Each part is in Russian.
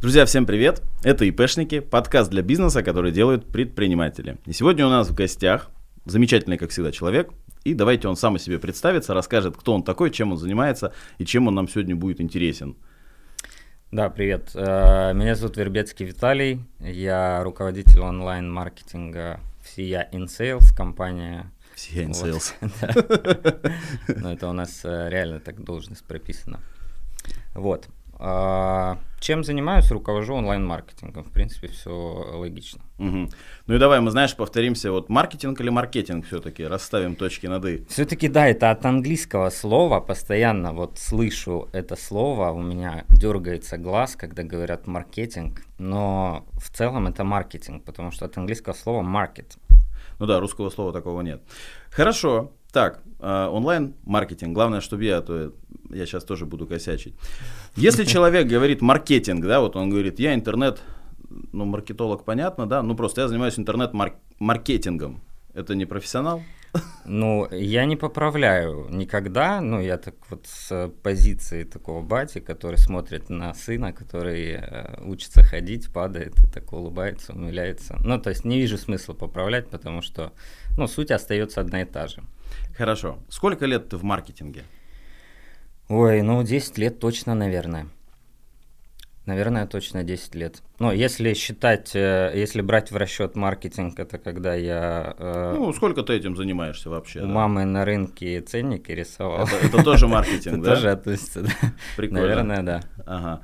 Друзья, всем привет! Это ИПшники, подкаст для бизнеса, который делают предприниматели. И сегодня у нас в гостях замечательный, как всегда, человек. И давайте он сам о себе представится, расскажет, кто он такой, чем он занимается и чем он нам сегодня будет интересен. Да, привет. Э, меня зовут Вербецкий Виталий. Я руководитель онлайн-маркетинга всея InSales, компания. Всея InSales. Но это у нас э, реально так должность прописана. Вот. А, чем занимаюсь? Руковожу онлайн-маркетингом. В принципе, все логично. Угу. Ну и давай мы, знаешь, повторимся. Вот маркетинг или маркетинг все-таки? Расставим точки над «и». Все-таки, да, это от английского слова. Постоянно вот слышу это слово. У меня дергается глаз, когда говорят маркетинг. Но в целом это маркетинг, потому что от английского слова market. Ну да, русского слова такого нет. Хорошо. Так, э, онлайн-маркетинг. Главное, чтобы я, а то я сейчас тоже буду косячить. Если человек говорит маркетинг, да, вот он говорит, я интернет, ну, маркетолог, понятно, да, ну, просто я занимаюсь интернет-маркетингом. Это не профессионал? Ну, я не поправляю никогда, ну, я так вот с позиции такого бати, который смотрит на сына, который э, учится ходить, падает и так улыбается, умиляется. Ну, то есть не вижу смысла поправлять, потому что, ну, суть остается одна и та же. Хорошо. Сколько лет ты в маркетинге? Ой, ну 10 лет точно, наверное. Наверное, точно 10 лет. Но если считать, э, если брать в расчет маркетинг, это когда я... Э, ну, сколько ты этим занимаешься вообще? У да? мамы на рынке ценники рисовал. Это, это тоже маркетинг, да? Тоже относится, да. Прикольно. Наверное, да. Ага.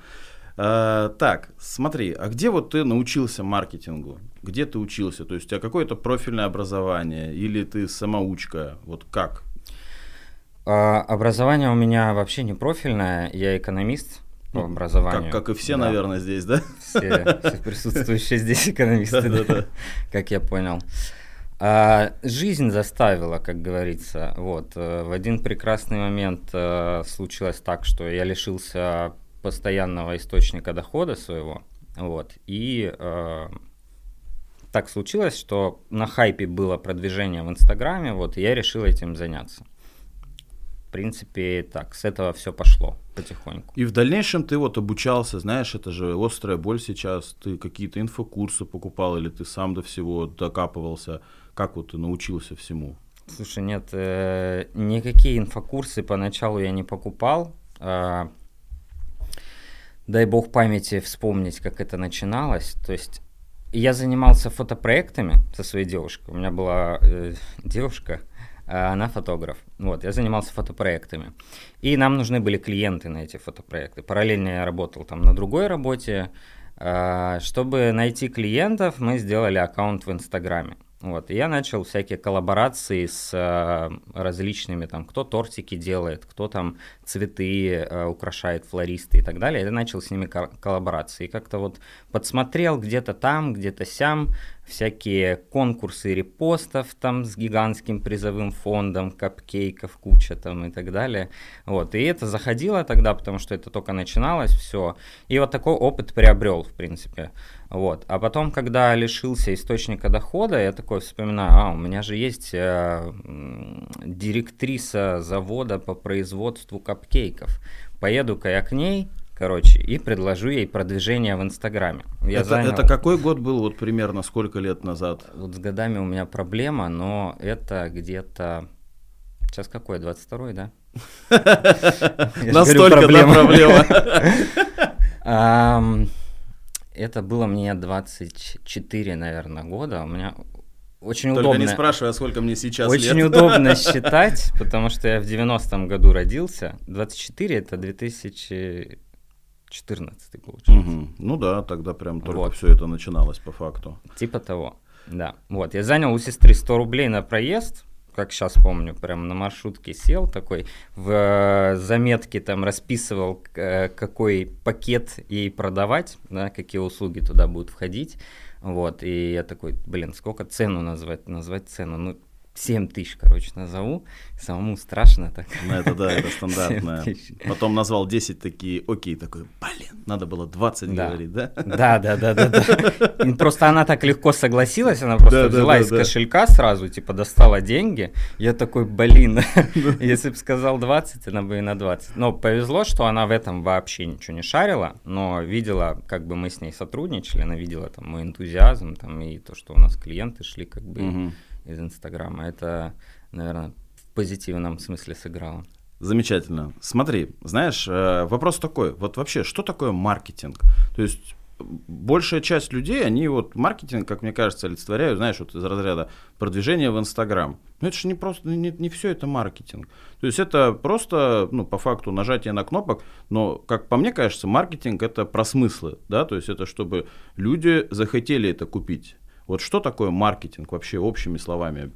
А, так, смотри, а где вот ты научился маркетингу? Где ты учился? То есть у тебя какое-то профильное образование или ты самоучка? Вот как? А, образование у меня вообще не профильное, я экономист по ну, образованию. Как, как и все, да. наверное, здесь, да? Все, все присутствующие здесь экономисты, да, да, да. как я понял. А, жизнь заставила, как говорится. Вот. Э, в один прекрасный момент а, случилось так, что я лишился постоянного источника дохода своего. Вот. И а, так случилось, что на хайпе было продвижение в Инстаграме, вот, и я решил этим заняться принципе, так, с этого все пошло потихоньку. И в дальнейшем ты вот обучался, знаешь, это же острая боль сейчас, ты какие-то инфокурсы покупал или ты сам до всего докапывался, как вот ты научился всему? Слушай, нет, э, никакие инфокурсы поначалу я не покупал. Э, дай бог памяти вспомнить, как это начиналось. То есть я занимался фотопроектами со своей девушкой. У меня была э, девушка, а она фотограф. Вот, я занимался фотопроектами. И нам нужны были клиенты на эти фотопроекты. Параллельно я работал там на другой работе. А, чтобы найти клиентов, мы сделали аккаунт в Инстаграме. Вот, и я начал всякие коллаборации с э, различными, там, кто тортики делает, кто там цветы э, украшает, флористы и так далее. Я начал с ними коллаборации. И как-то вот подсмотрел где-то там, где-то сям, всякие конкурсы репостов там с гигантским призовым фондом, капкейков куча там и так далее. Вот, и это заходило тогда, потому что это только начиналось все. И вот такой опыт приобрел, в принципе. Вот. А потом, когда лишился источника дохода, я такой вспоминаю, а, у меня же есть э, директриса завода по производству капкейков. Поеду-ка я к ней, короче, и предложу ей продвижение в Инстаграме. Я это, занял... это какой год был, вот примерно сколько лет назад? Вот с годами у меня проблема, но это где-то... Сейчас какой, 22-й, да? Настолько, да, проблема. Это было мне 24, наверное, года. У меня очень Только удобно. не спрашивай, а сколько мне сейчас Очень лет. удобно считать, потому что я в 90-м году родился. 24 это 2014 получается. Угу. Ну да, тогда прям только вот. все это начиналось по факту. Типа того, да. Вот, я занял у сестры 100 рублей на проезд, как сейчас помню, прям на маршрутке сел такой, в э, заметке там расписывал, э, какой пакет ей продавать, да, какие услуги туда будут входить. Вот, и я такой, блин, сколько цену назвать, назвать цену, ну, 7 тысяч, короче, назову. Самому страшно так. Ну, это да, это стандартно. Потом назвал 10 такие, окей, такой, блин, надо было 20 да. говорить, да? Да, да, да, да, да. Просто она так легко согласилась, она просто да, взяла да, из да. кошелька сразу, типа, достала деньги. Я такой, блин, если бы сказал 20, она бы и на 20. Но повезло, что она в этом вообще ничего не шарила, но видела, как бы мы с ней сотрудничали, она видела там мой энтузиазм, там, и то, что у нас клиенты шли, как бы, угу из Инстаграма. Это, наверное, в позитивном смысле сыграло. Замечательно. Смотри, знаешь, э, вопрос такой, вот вообще, что такое маркетинг? То есть большая часть людей, они вот маркетинг, как мне кажется, олицетворяют, знаешь, вот из разряда продвижения в Инстаграм. Но это же не просто, не, не все это маркетинг. То есть это просто, ну, по факту нажатие на кнопок, но, как по мне кажется, маркетинг это про смыслы, да, то есть это чтобы люди захотели это купить. Вот что такое маркетинг вообще общими словами?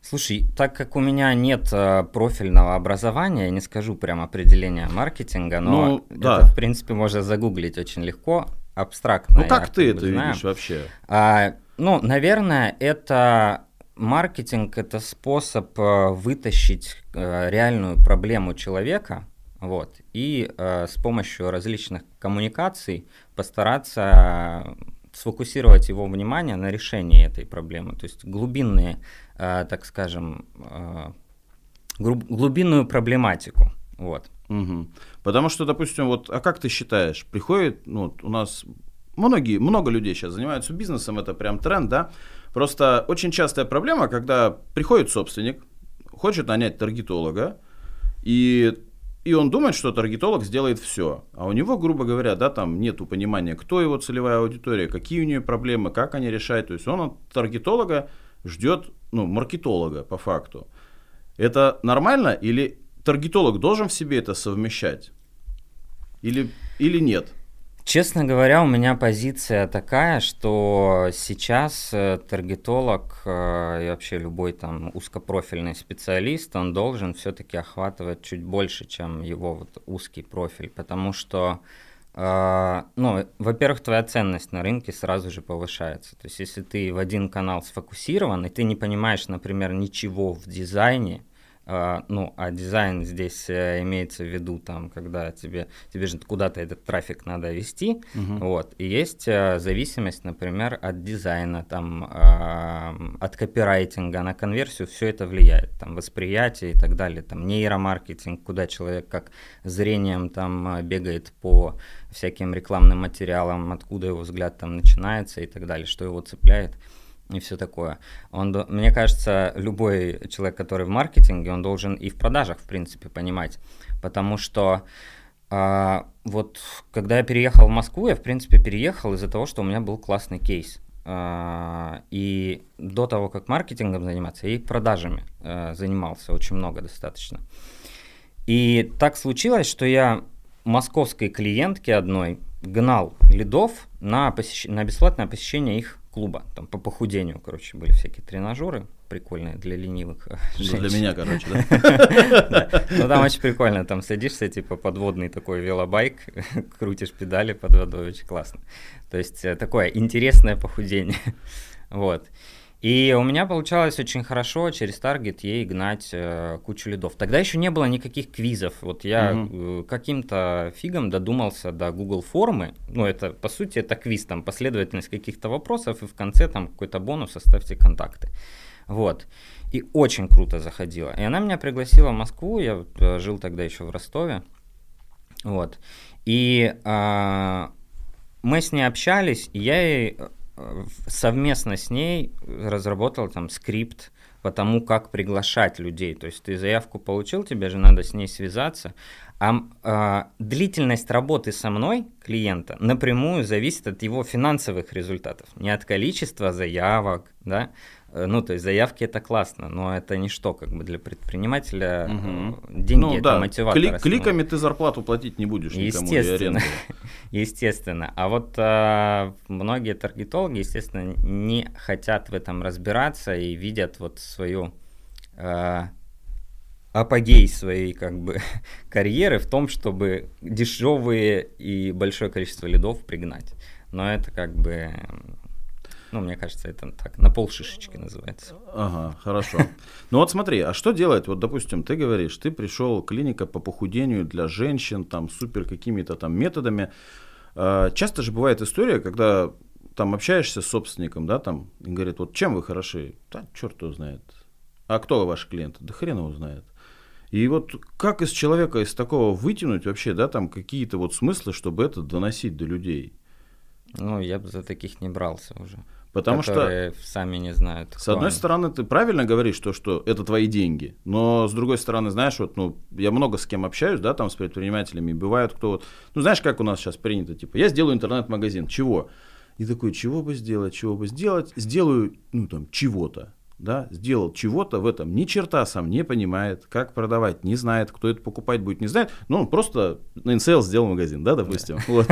Слушай, так как у меня нет э, профильного образования, я не скажу прям определения маркетинга, но ну, да. это, в принципе, можно загуглить очень легко, абстрактно. Ну, как ты это знаю. видишь вообще? А, ну, наверное, это маркетинг – это способ э, вытащить э, реальную проблему человека, вот, и э, с помощью различных коммуникаций постараться сфокусировать его внимание на решении этой проблемы. То есть глубинные, э, так скажем, э, глубинную проблематику. Вот. Угу. Потому что, допустим, вот, а как ты считаешь, приходит, ну, у нас многие, много людей сейчас занимаются бизнесом, это прям тренд, да? Просто очень частая проблема, когда приходит собственник, хочет нанять таргетолога, и и он думает, что таргетолог сделает все. А у него, грубо говоря, да, там нету понимания, кто его целевая аудитория, какие у нее проблемы, как они решают. То есть он от таргетолога ждет, ну, маркетолога по факту. Это нормально или таргетолог должен в себе это совмещать? Или, или нет? Честно говоря, у меня позиция такая, что сейчас э, таргетолог э, и вообще любой там узкопрофильный специалист, он должен все-таки охватывать чуть больше, чем его вот узкий профиль, потому что э, ну, во-первых, твоя ценность на рынке сразу же повышается. То есть, если ты в один канал сфокусирован, и ты не понимаешь, например, ничего в дизайне, ну, а дизайн здесь uh, имеется в виду, там, когда тебе, тебе же куда-то этот трафик надо вести, uh-huh. вот, и есть uh, зависимость, например, от дизайна, там, от копирайтинга на конверсию, все это влияет, там, восприятие и так далее, там, нейромаркетинг, куда человек как зрением там бегает по всяким рекламным материалам, откуда его взгляд там начинается и так далее, что его цепляет и все такое. Он, мне кажется, любой человек, который в маркетинге, он должен и в продажах, в принципе, понимать. Потому что э, вот когда я переехал в Москву, я, в принципе, переехал из-за того, что у меня был классный кейс. Э, и до того, как маркетингом заниматься, я и продажами э, занимался очень много достаточно. И так случилось, что я московской клиентке одной гнал лидов на, посещ... на бесплатное посещение их клуба. Там по похудению, короче, были всякие тренажеры прикольные для ленивых. Ну, для меня, короче, да? Ну, там очень прикольно, там садишься, типа, подводный такой велобайк, крутишь педали под водой, очень классно. То есть, э, такое интересное похудение. Вот. И у меня получалось очень хорошо через таргет ей гнать э, кучу лидов. Тогда еще не было никаких квизов. Вот я угу. э, каким-то фигом додумался до Google формы. Ну, это, по сути, это квиз, там, последовательность каких-то вопросов, и в конце там какой-то бонус, оставьте контакты. Вот. И очень круто заходила. И она меня пригласила в Москву, я вот, э, жил тогда еще в Ростове. Вот. И э, мы с ней общались, и я ей совместно с ней разработал там скрипт по тому, как приглашать людей. То есть ты заявку получил, тебе же надо с ней связаться. А, а длительность работы со мной клиента напрямую зависит от его финансовых результатов, не от количества заявок, да, ну, то есть заявки это классно, но это ничто как бы для предпринимателя. Угу. Деньги ну, это да. мотиватор. Кли- кликами ты зарплату платить не будешь естественно, естественно. А вот а, многие таргетологи, естественно, не хотят в этом разбираться и видят вот свою а, апогей своей как бы карьеры в том, чтобы дешевые и большое количество лидов пригнать. Но это как бы Ну, мне кажется, это так, на полшишечки называется. Ага, хорошо. Ну вот смотри, а что делать? Вот, допустим, ты говоришь, ты пришел клиника по похудению для женщин, там, супер какими-то там методами. А, часто же бывает история, когда там общаешься с собственником, да, там, и говорит, вот чем вы хороши? Да, черт его знает. А кто ваш клиент? Да хрен его знает. И вот как из человека из такого вытянуть вообще, да, там какие-то вот смыслы, чтобы это доносить до людей? Ну, я бы за таких не брался уже. Потому что сами не знают. С одной они. стороны, ты правильно говоришь, то, что это твои деньги, но с другой стороны, знаешь, вот, ну, я много с кем общаюсь, да, там с предпринимателями, бывает кто вот, ну, знаешь, как у нас сейчас принято, типа, я сделаю интернет-магазин, чего? И такой, чего бы сделать, чего бы сделать, сделаю, ну, там, чего-то да, сделал чего-то в этом, ни черта сам не понимает, как продавать, не знает, кто это покупать будет, не знает, но он просто на InSales сделал магазин, да, допустим. Да. Вот.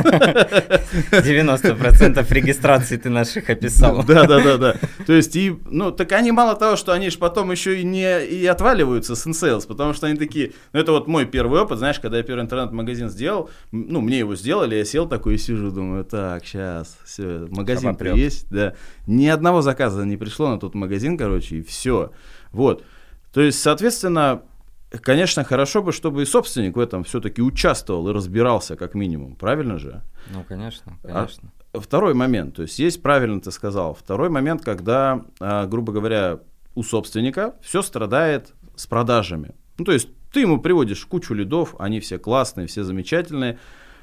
90% регистраций ты наших описал. Да, да, да, да. То есть, и, ну, так они мало того, что они же потом еще и не и отваливаются с InSales, потому что они такие, ну, это вот мой первый опыт, знаешь, когда я первый интернет-магазин сделал, ну, мне его сделали, я сел такой и сижу, думаю, так, сейчас, все, магазин есть, да. Ни одного заказа не пришло на тот магазин, короче, и все. Вот. То есть, соответственно, конечно, хорошо бы, чтобы и собственник в этом все-таки участвовал и разбирался, как минимум. Правильно же? Ну, конечно, конечно. А второй момент, то есть есть, правильно ты сказал, второй момент, когда, а, грубо говоря, у собственника все страдает с продажами. Ну, то есть ты ему приводишь кучу лидов, они все классные, все замечательные,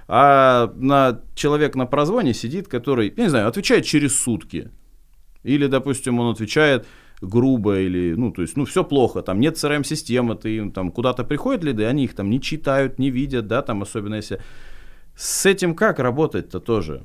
а на человек на прозвоне сидит, который, я не знаю, отвечает через сутки. Или, допустим, он отвечает грубо или, ну, то есть, ну, все плохо, там нет CRM-системы, ты там куда-то приходят лиды, они их там не читают, не видят, да, там, особенно если... С этим как работать-то тоже?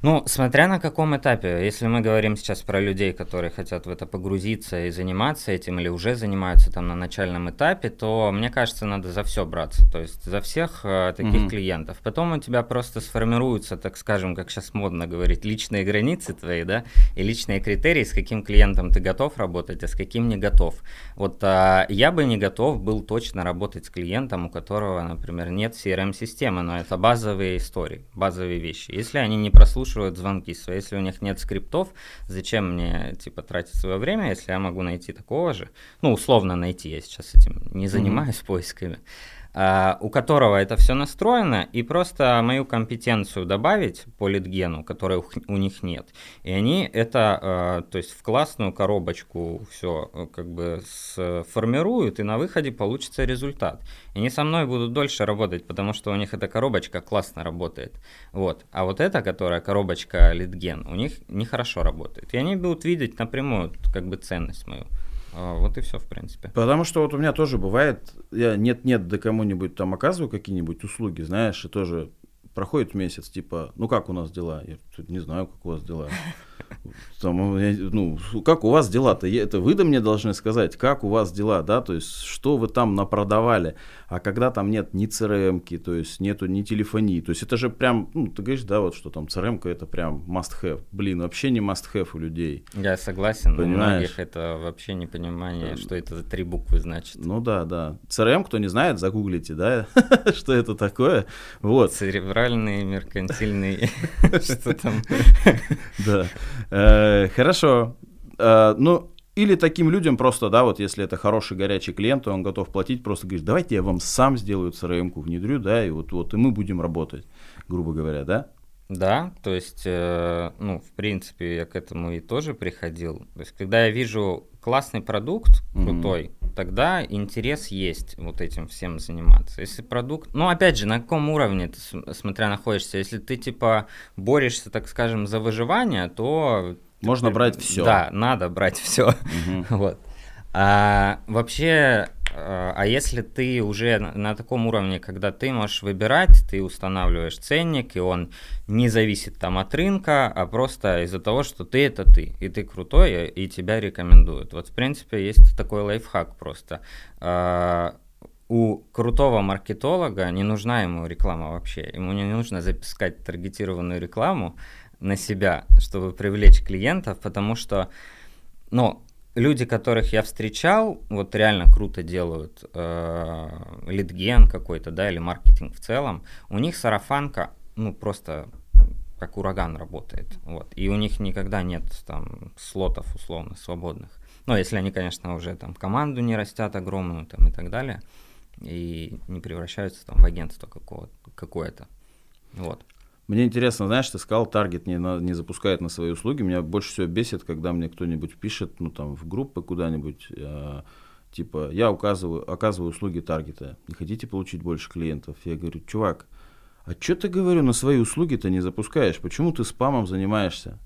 Ну, смотря на каком этапе. Если мы говорим сейчас про людей, которые хотят в это погрузиться и заниматься этим, или уже занимаются там на начальном этапе, то мне кажется, надо за все браться. То есть за всех э, таких mm-hmm. клиентов. Потом у тебя просто сформируются, так скажем, как сейчас модно говорить, личные границы твои, да, и личные критерии, с каким клиентом ты готов работать, а с каким не готов. Вот а, я бы не готов был точно работать с клиентом, у которого, например, нет CRM-системы, но это базовые истории, базовые вещи. Если они не прослушают прослушивают звонки свои. Если у них нет скриптов, зачем мне, типа, тратить свое время, если я могу найти такого же? Ну, условно найти, я сейчас этим не занимаюсь mm-hmm. поисками. Uh, у которого это все настроено, и просто мою компетенцию добавить по литгену, которой у них нет. И они это, uh, то есть в классную коробочку все uh, как бы сформируют, и на выходе получится результат. И они со мной будут дольше работать, потому что у них эта коробочка классно работает. Вот. А вот эта, которая коробочка литген, у них нехорошо работает. И они будут видеть напрямую как бы ценность мою. А, вот и все, в принципе. Потому что вот у меня тоже бывает, я нет-нет, да кому-нибудь там оказываю какие-нибудь услуги, знаешь, и тоже проходит месяц, типа, ну как у нас дела? Я не знаю, как у вас дела. Там, ну, как у вас дела-то? Это вы да мне должны сказать, как у вас дела, да, то есть, что вы там напродавали, а когда там нет ни CRM, то есть, нету ни телефонии, то есть, это же прям, ну, ты говоришь, да, вот, что там CRM это прям must-have, блин, вообще не must-have у людей. Я согласен, Понимаешь? у многих это вообще непонимание, что это за три буквы значит. Ну да, да. CRM, кто не знает, загуглите, да, что это такое, вот. Церебральный, меркантильный, что там. Да. Э, хорошо. Э, ну, или таким людям просто, да, вот если это хороший горячий клиент, то он готов платить, просто говорит, давайте я вам сам сделаю CRM-ку, внедрю, да, и вот, вот и мы будем работать, грубо говоря, да? Да, то есть, э, ну, в принципе, я к этому и тоже приходил. То есть, когда я вижу классный продукт, крутой, mm-hmm. тогда интерес есть вот этим всем заниматься. Если продукт, ну, опять же, на каком уровне ты, смотря находишься, если ты, типа, борешься, так скажем, за выживание, то... Можно ты, брать все. Да, надо брать все. Mm-hmm. вот. А, вообще, а если ты уже на таком уровне, когда ты можешь выбирать, ты устанавливаешь ценник, и он не зависит там от рынка, а просто из-за того, что ты это ты, и ты крутой, и тебя рекомендуют. Вот, в принципе, есть такой лайфхак просто. Э, у крутого маркетолога не нужна ему реклама вообще. Ему не нужно запускать таргетированную рекламу на себя, чтобы привлечь клиентов, потому что, ну, люди, которых я встречал, вот реально круто делают э, лидген какой-то, да, или маркетинг в целом, у них сарафанка, ну, просто как ураган работает. Вот. И у них никогда нет там слотов условно свободных. Ну, если они, конечно, уже там команду не растят огромную там и так далее, и не превращаются там в агентство какое-то. Вот. Мне интересно, знаешь, ты сказал, таргет не, на, не запускает на свои услуги. Меня больше всего бесит, когда мне кто-нибудь пишет, ну там в группы куда-нибудь, э, типа, я указываю, оказываю услуги таргета, не хотите получить больше клиентов? Я говорю, чувак, а что ты, говорю, на свои услуги-то не запускаешь? Почему ты спамом занимаешься?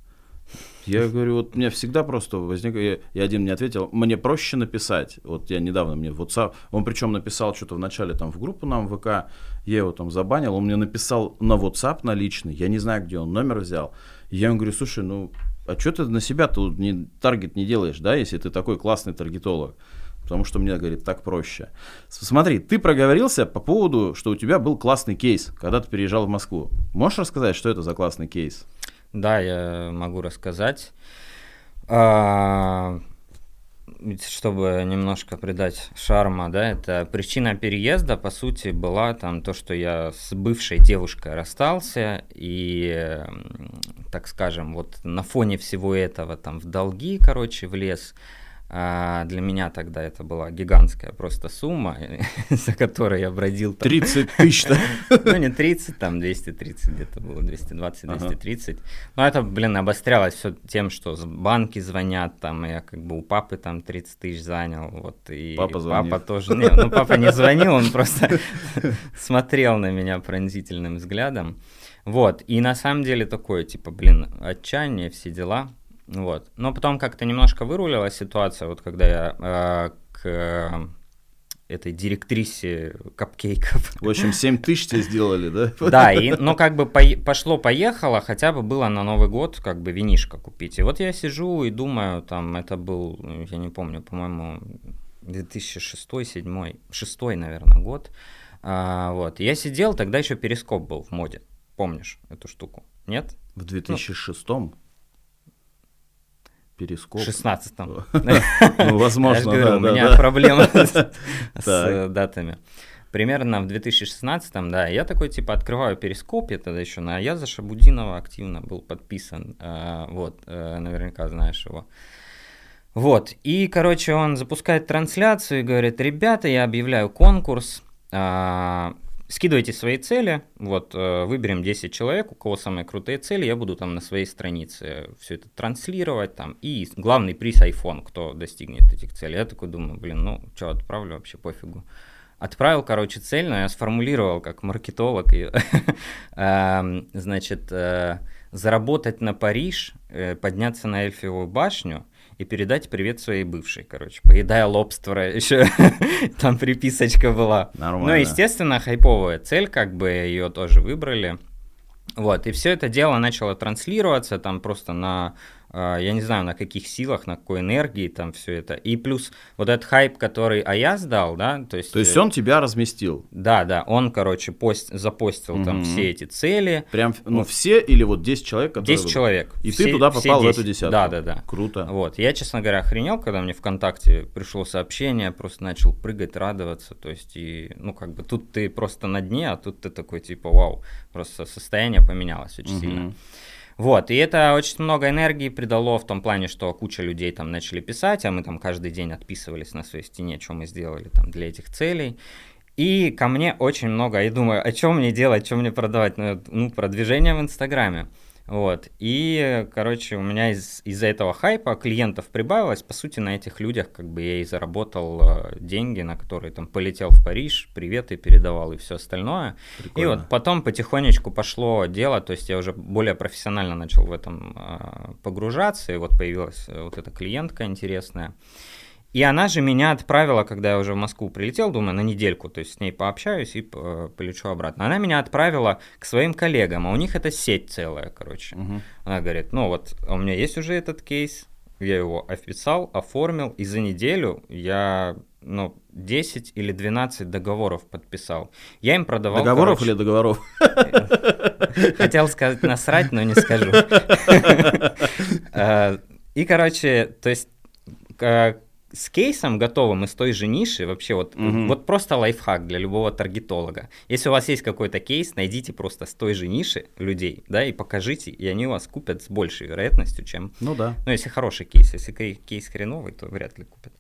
Я говорю, вот мне всегда просто возник, я, я один мне ответил, мне проще написать. Вот я недавно мне в WhatsApp, он причем написал что-то в начале там в группу нам ВК, я его там забанил, он мне написал на WhatsApp на личный, я не знаю, где он номер взял. И я ему говорю, слушай, ну, а что ты на себя-то не, таргет не делаешь, да, если ты такой классный таргетолог? Потому что мне, говорит, так проще. Смотри, ты проговорился по поводу, что у тебя был классный кейс, когда ты переезжал в Москву. Можешь рассказать, что это за классный кейс? Да, я могу рассказать. А, чтобы немножко придать шарма, да, это причина переезда, по сути, была там то, что я с бывшей девушкой расстался, и, так скажем, вот на фоне всего этого там в долги, короче, влез, а для меня тогда это была гигантская просто сумма, за которой я бродил. Там... 30 тысяч, да? Ну, не 30, там 230 где-то было, 220-230. Ага. Но это, блин, обострялось все тем, что банки звонят, там, я как бы у папы там 30 тысяч занял, вот, и папа, звонит. папа тоже, не, ну, папа не звонил, он просто смотрел на меня пронзительным взглядом. Вот, и на самом деле такое, типа, блин, отчаяние, все дела – вот. Но потом как-то немножко вырулила ситуация, вот когда я э, к э, этой директрисе капкейков. В общем, 7 тысяч тебе сделали, да? Да, и, ну как бы по, пошло-поехало, хотя бы было на Новый год как бы винишко купить. И вот я сижу и думаю, там это был, я не помню, по-моему, 2006-2007, 6 наверное, год. А, вот. Я сидел, тогда еще перископ был в моде. Помнишь эту штуку? Нет? В 2006 ну, перископ. В 16-м. Ну, возможно, да, У меня проблемы с э, датами. Примерно в 2016-м, да, я такой, типа, открываю перископ, я тогда еще на Аяза Шабудинова активно был подписан, э, вот, э, наверняка знаешь его. Вот, и, короче, он запускает трансляцию и говорит, ребята, я объявляю конкурс, а, Скидывайте свои цели, вот, э, выберем 10 человек, у кого самые крутые цели, я буду там на своей странице все это транслировать, там, и главный приз iPhone, кто достигнет этих целей. Я такой думаю, блин, ну, что, отправлю, вообще пофигу. Отправил, короче, цель, но я сформулировал как маркетолог, эм, значит, э, заработать на Париж, э, подняться на Эльфиевую башню, и передать привет своей бывшей, короче, поедая лобстера, еще там приписочка была. Нормально. Ну, естественно, хайповая цель, как бы ее тоже выбрали. Вот, и все это дело начало транслироваться там просто на я не знаю, на каких силах, на какой энергии там все это. И плюс вот этот хайп, который Аяз дал, да, то есть... То есть он тебя разместил? Да, да, он, короче, пост, запостил угу. там все эти цели. Прям, ну, вот. все или вот 10 человек, которые... 10 человек. И все, ты туда попал в эту десятку? Да, да, да. Круто. Вот, я, честно говоря, охренел, когда мне ВКонтакте пришло сообщение, просто начал прыгать, радоваться, то есть, и, ну, как бы, тут ты просто на дне, а тут ты такой, типа, вау, просто состояние поменялось очень угу. сильно. Вот, и это очень много энергии придало в том плане, что куча людей там начали писать, а мы там каждый день отписывались на своей стене, что мы сделали там для этих целей. И ко мне очень много, я думаю, о чем мне делать, что мне продавать, ну, ну продвижение в Инстаграме. Вот. И, короче, у меня из- из-за этого хайпа клиентов прибавилось. По сути, на этих людях как бы я и заработал э, деньги, на которые там полетел в Париж, приветы передавал и все остальное. Прикольно. И вот потом потихонечку пошло дело, то есть я уже более профессионально начал в этом э, погружаться, и вот появилась э, вот эта клиентка интересная. И она же меня отправила, когда я уже в Москву прилетел, думаю, на недельку, то есть с ней пообщаюсь и э, полечу обратно. Она меня отправила к своим коллегам, а у них это сеть целая, короче. Угу. Она говорит, ну вот, у меня есть уже этот кейс, я его описал, оформил, и за неделю я, ну, 10 или 12 договоров подписал. Я им продавал... Договоров короче, или договоров? Хотел сказать насрать, но не скажу. Э, и, короче, то есть с кейсом готовым из той же ниши, вообще вот, Мгм. вот просто лайфхак для любого таргетолога. Если у вас есть какой-то кейс, найдите просто с той же ниши людей, да, и покажите, и они у вас купят с большей вероятностью, чем Ну да. ну, если хороший кейс, если кей- кейс хреновый, то вряд ли купят.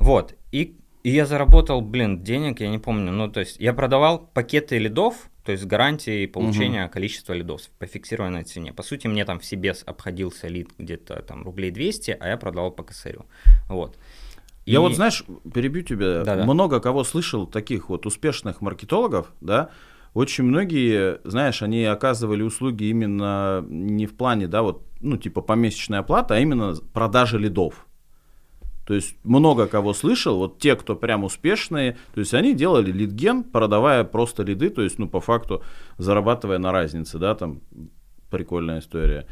Вот. И, и я заработал, блин, денег, я не помню. Ну, то есть я продавал пакеты лидов, то есть с гарантией получения количества лидов по фиксированной цене. По сути, мне там в себе обходился лид где-то там рублей 200, а я продавал по косарю. Вот. Я И- вот, знаешь, перебью тебя, Да-да. много кого слышал таких вот успешных маркетологов, да, очень многие, знаешь, они оказывали услуги именно не в плане, да, вот, ну, типа помесячная оплата, а именно продажа лидов. То есть много кого слышал, вот те, кто прям успешные, то есть они делали лидген, продавая просто лиды, то есть, ну, по факту, зарабатывая на разнице, да, там, прикольная история.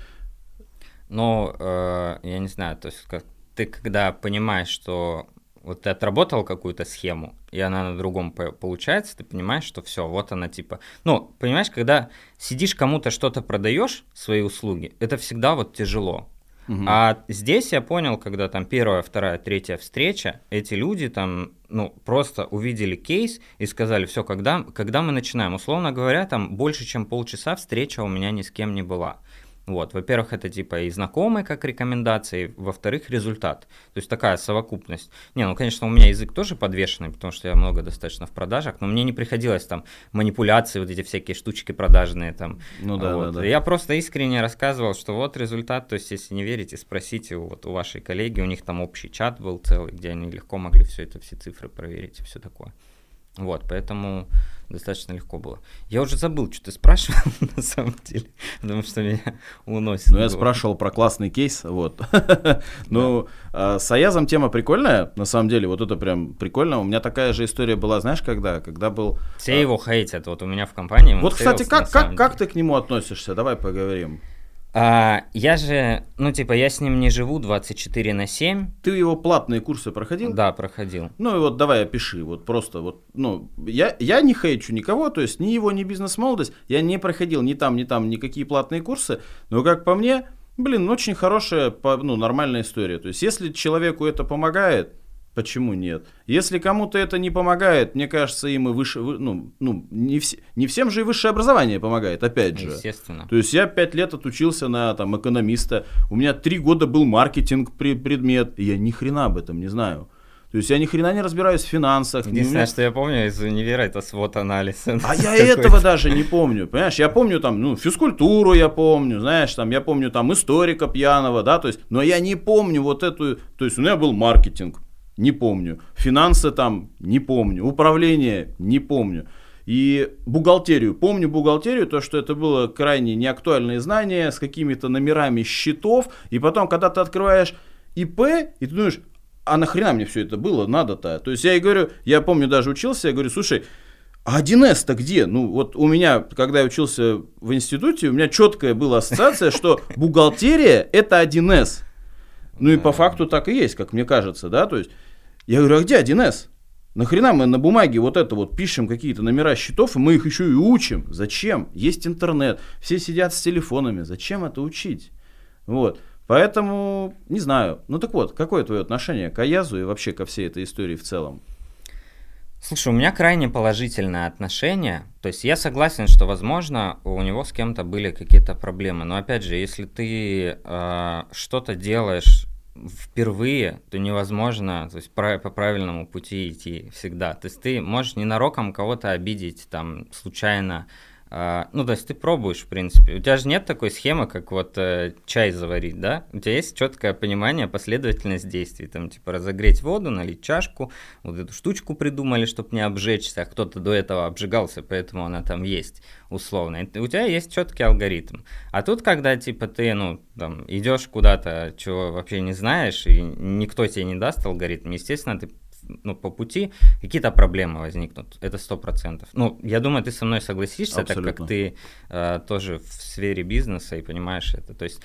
Но э, я не знаю, то есть как ты когда понимаешь, что вот ты отработал какую-то схему, и она на другом по- получается, ты понимаешь, что все, вот она типа. Ну, понимаешь, когда сидишь кому-то что-то продаешь, свои услуги, это всегда вот тяжело. Мгм. А здесь я понял, когда там первая, вторая, третья встреча, эти люди там, ну, просто увидели кейс и сказали, все, когда, когда мы начинаем? Условно говоря, там больше, чем полчаса встреча у меня ни с кем не была. Вот, во-первых, это типа и знакомый как рекомендации, во-вторых, результат. То есть такая совокупность. Не, ну, конечно, у меня язык тоже подвешенный, потому что я много достаточно в продажах, но мне не приходилось там манипуляции, вот эти всякие штучки продажные там. Ну да, Вот. да, да. Я просто искренне рассказывал, что вот результат, то есть если не верите, спросите вот, у вашей коллеги, у них там общий чат был целый, где они легко могли все это, все цифры проверить и все такое. Вот, поэтому достаточно легко было. Я уже забыл, что ты спрашивал на самом деле, потому что меня уносит. Ну, я спрашивал про классный кейс, вот. Ну, а, с Аязом тема прикольная, на самом деле, вот это прям прикольно. У меня такая же история была, знаешь, когда? Когда был... Все его хейтят, вот у меня в компании. Вот, кстати, как, ты к нему относишься? Давай поговорим. А, я же, ну, типа, я с ним не живу 24 на 7. Ты его платные курсы проходил? Да, проходил. Ну и вот давай опиши, вот просто вот, ну, я, я не хейчу никого, то есть ни его, ни бизнес-молодость, я не проходил ни там, ни там никакие платные курсы, но как по мне, блин, очень хорошая, ну, нормальная история. То есть если человеку это помогает, почему нет? Если кому-то это не помогает, мне кажется, им и выше, вы- ну, ну не, все, не всем же и высшее образование помогает, опять же. Естественно. То есть я пять лет отучился на там экономиста, у меня три года был маркетинг предмет, и я ни хрена об этом не знаю. То есть я ни хрена не разбираюсь в финансах. Единственное, меня- что я помню из универа, это свод-анализ. А я этого даже не помню, понимаешь? Я помню там, ну, физкультуру я помню, знаешь, там, я помню там историка пьяного, да, то есть, но я не помню вот эту, то есть у меня был маркетинг, не помню, финансы там, не помню, управление, не помню. И бухгалтерию. Помню бухгалтерию, то, что это было крайне неактуальные знания с какими-то номерами счетов. И потом, когда ты открываешь ИП, и ты думаешь, а нахрена мне все это было, надо-то? То есть я и говорю, я помню, даже учился, я говорю, слушай, а 1С-то где? Ну, вот у меня, когда я учился в институте, у меня четкая была ассоциация, что бухгалтерия – это 1С. Ну и по факту так и есть, как мне кажется, да, то есть я говорю, а где 1С? Нахрена мы на бумаге вот это вот пишем какие-то номера счетов, и мы их еще и учим? Зачем? Есть интернет, все сидят с телефонами, зачем это учить? Вот. Поэтому, не знаю. Ну так вот, какое твое отношение к Аязу и вообще ко всей этой истории в целом? Слушай, у меня крайне положительное отношение. То есть я согласен, что, возможно, у него с кем-то были какие-то проблемы. Но опять же, если ты э, что-то делаешь впервые, то невозможно то есть, по правильному пути идти всегда. То есть ты можешь ненароком кого-то обидеть, там, случайно. А, ну, то есть ты пробуешь, в принципе. У тебя же нет такой схемы, как вот э, чай заварить, да? У тебя есть четкое понимание, последовательность действий. Там, типа, разогреть воду, налить чашку, вот эту штучку придумали, чтобы не обжечься, а кто-то до этого обжигался, поэтому она там есть, условно. И у тебя есть четкий алгоритм. А тут, когда, типа, ты, ну, там, идешь куда-то, чего вообще не знаешь, и никто тебе не даст алгоритм, естественно, ты ну, по пути какие-то проблемы возникнут. Это сто процентов. Ну, я думаю, ты со мной согласишься, так Абсолютно. как ты э, тоже в сфере бизнеса и понимаешь это. То есть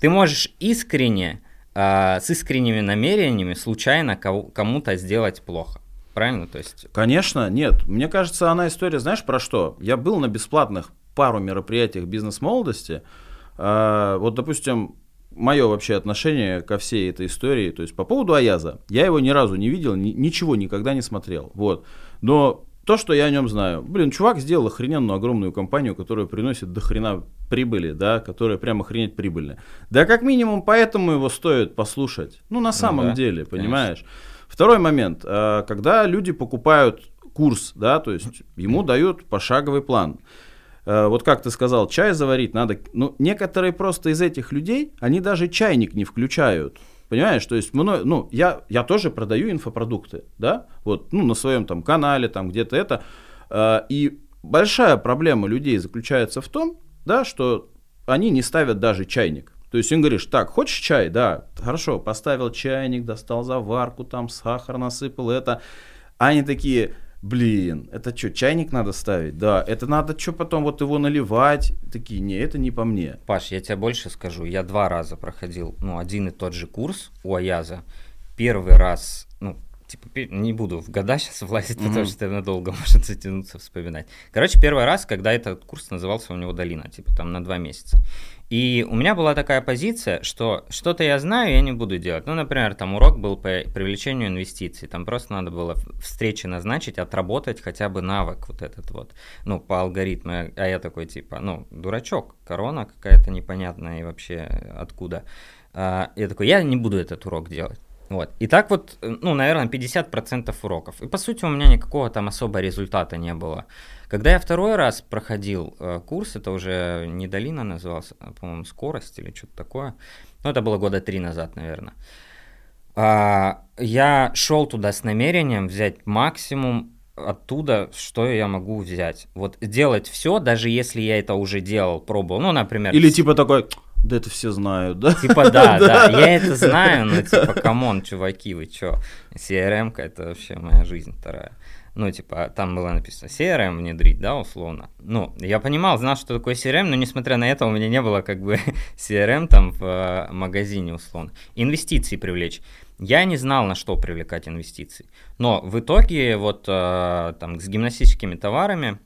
ты можешь искренне, э, с искренними намерениями случайно кому-то сделать плохо. Правильно? То есть Конечно, нет. Мне кажется, она история, знаешь, про что? Я был на бесплатных пару мероприятиях бизнес-молодости. А, Вот, допустим, мое вообще отношение ко всей этой истории. То есть по поводу Аяза, я его ни разу не видел, ни, ничего никогда не смотрел. Вот. Но то, что я о нем знаю. Блин, чувак сделал охрененную огромную компанию, которая приносит до хрена прибыли, да, которая прямо охренеть прибыльная. Да как минимум поэтому его стоит послушать. Ну, на самом ну, да, деле, понимаешь? Конечно. Второй момент. А, когда люди покупают курс, да, то есть ему дают пошаговый план. А, вот как ты сказал, чай заварить надо. Ну, некоторые просто из этих людей, они даже чайник не включают. Понимаешь, то есть, мной, ну, я, я тоже продаю инфопродукты, да, вот, ну, на своем там канале, там где-то это. Э, и большая проблема людей заключается в том, да, что они не ставят даже чайник. То есть им говоришь, так, хочешь чай? Да, хорошо, поставил чайник, достал заварку, там сахар насыпал, это. Они такие, блин, это что, чайник надо ставить? Да, это надо что потом вот его наливать? Такие, не, это не по мне. Паш, я тебе больше скажу, я два раза проходил, ну, один и тот же курс у Аяза. Первый раз, ну, типа, не буду в года сейчас влазить, mm-hmm. потому что надолго может затянуться вспоминать. Короче, первый раз, когда этот курс назывался у него «Долина», типа, там на два месяца. И у меня была такая позиция, что что-то я знаю, я не буду делать. Ну, например, там урок был по привлечению инвестиций. Там просто надо было встречи назначить, отработать хотя бы навык вот этот вот, ну, по алгоритму. А я такой, типа, ну, дурачок, корона какая-то непонятная и вообще откуда. А, я такой, я не буду этот урок делать. Вот. И так вот, ну, наверное, 50% уроков. И по сути у меня никакого там особо результата не было. Когда я второй раз проходил э, курс, это уже не долина назывался, а, по-моему, скорость или что-то такое. Ну, это было года три назад, наверное. А, я шел туда с намерением взять максимум оттуда, что я могу взять. Вот делать все, даже если я это уже делал, пробовал. Ну, например... Или типа такой, да это все знают, да? Типа да, да, я это знаю, но типа, come on, чуваки, вы чё? CRM-ка это вообще моя жизнь вторая ну, типа, там было написано CRM внедрить, да, условно. Ну, я понимал, знал, что такое CRM, но несмотря на это у меня не было как бы CRM там в э, магазине, условно. Инвестиции привлечь. Я не знал, на что привлекать инвестиции. Но в итоге вот э, там с гимнастическими товарами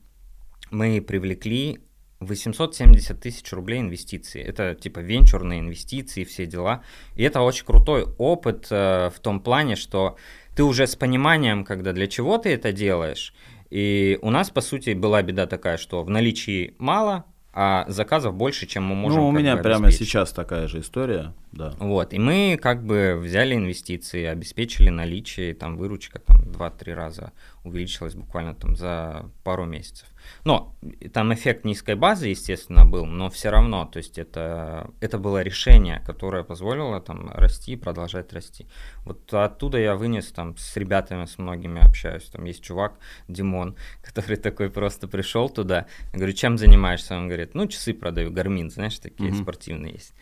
мы привлекли 870 тысяч рублей инвестиций. Это типа венчурные инвестиции, все дела. И это очень крутой опыт э, в том плане, что ты уже с пониманием, когда для чего ты это делаешь. И у нас, по сути, была беда такая, что в наличии мало, а заказов больше, чем мы можем. Ну, у меня прямо сейчас такая же история, да. Вот, и мы как бы взяли инвестиции, обеспечили наличие, там выручка там 2-3 раза увеличилась буквально там за пару месяцев. Но там эффект низкой базы, естественно, был, но все равно, то есть это, это было решение, которое позволило там расти и продолжать расти. Вот оттуда я вынес там с ребятами, с многими общаюсь. Там есть чувак, Димон, который такой просто пришел туда. Я говорю, чем занимаешься? Он говорит, ну, часы продаю, гармин, знаешь, такие mm-hmm. спортивные есть.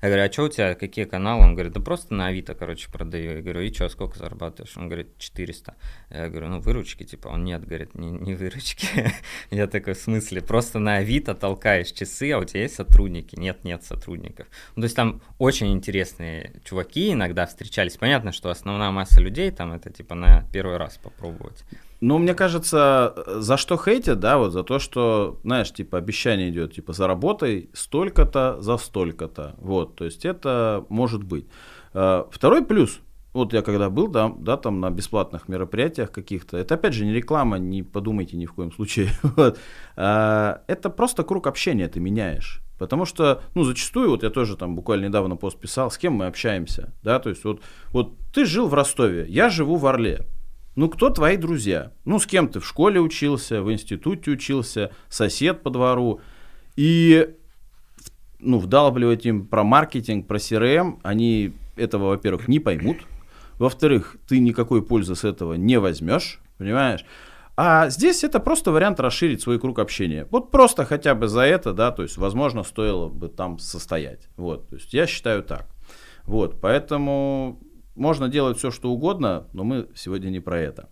Я говорю, а что у тебя, какие каналы? Он говорит, да просто на Авито, короче, продаю. Я говорю, и что, сколько зарабатываешь? Он говорит, 400. Я говорю, ну выручки, типа, он нет, говорит, не, не выручки. Я такой, в смысле, просто на Авито толкаешь часы, а у тебя есть сотрудники? Нет, нет сотрудников. Ну, то есть там очень интересные чуваки иногда встречались. Понятно, что основная масса людей там это, типа, на первый раз попробовать. Ну, мне кажется, за что хейтят, да, вот за то, что, знаешь, типа обещание идет, типа заработай столько-то за столько-то. Вот, то есть это может быть. А, второй плюс, вот я когда был, да, да, там на бесплатных мероприятиях каких-то, это опять же не реклама, не подумайте ни в коем случае. Вот. А, это просто круг общения ты меняешь. Потому что, ну, зачастую, вот я тоже там буквально недавно пост писал, с кем мы общаемся, да, то есть вот, вот ты жил в Ростове, я живу в Орле, ну, кто твои друзья? Ну, с кем ты в школе учился, в институте учился, сосед по двору. И ну, вдалбливать им про маркетинг, про CRM, они этого, во-первых, не поймут. Во-вторых, ты никакой пользы с этого не возьмешь, понимаешь? А здесь это просто вариант расширить свой круг общения. Вот просто хотя бы за это, да, то есть, возможно, стоило бы там состоять. Вот, то есть, я считаю так. Вот, поэтому можно делать все, что угодно, но мы сегодня не про это.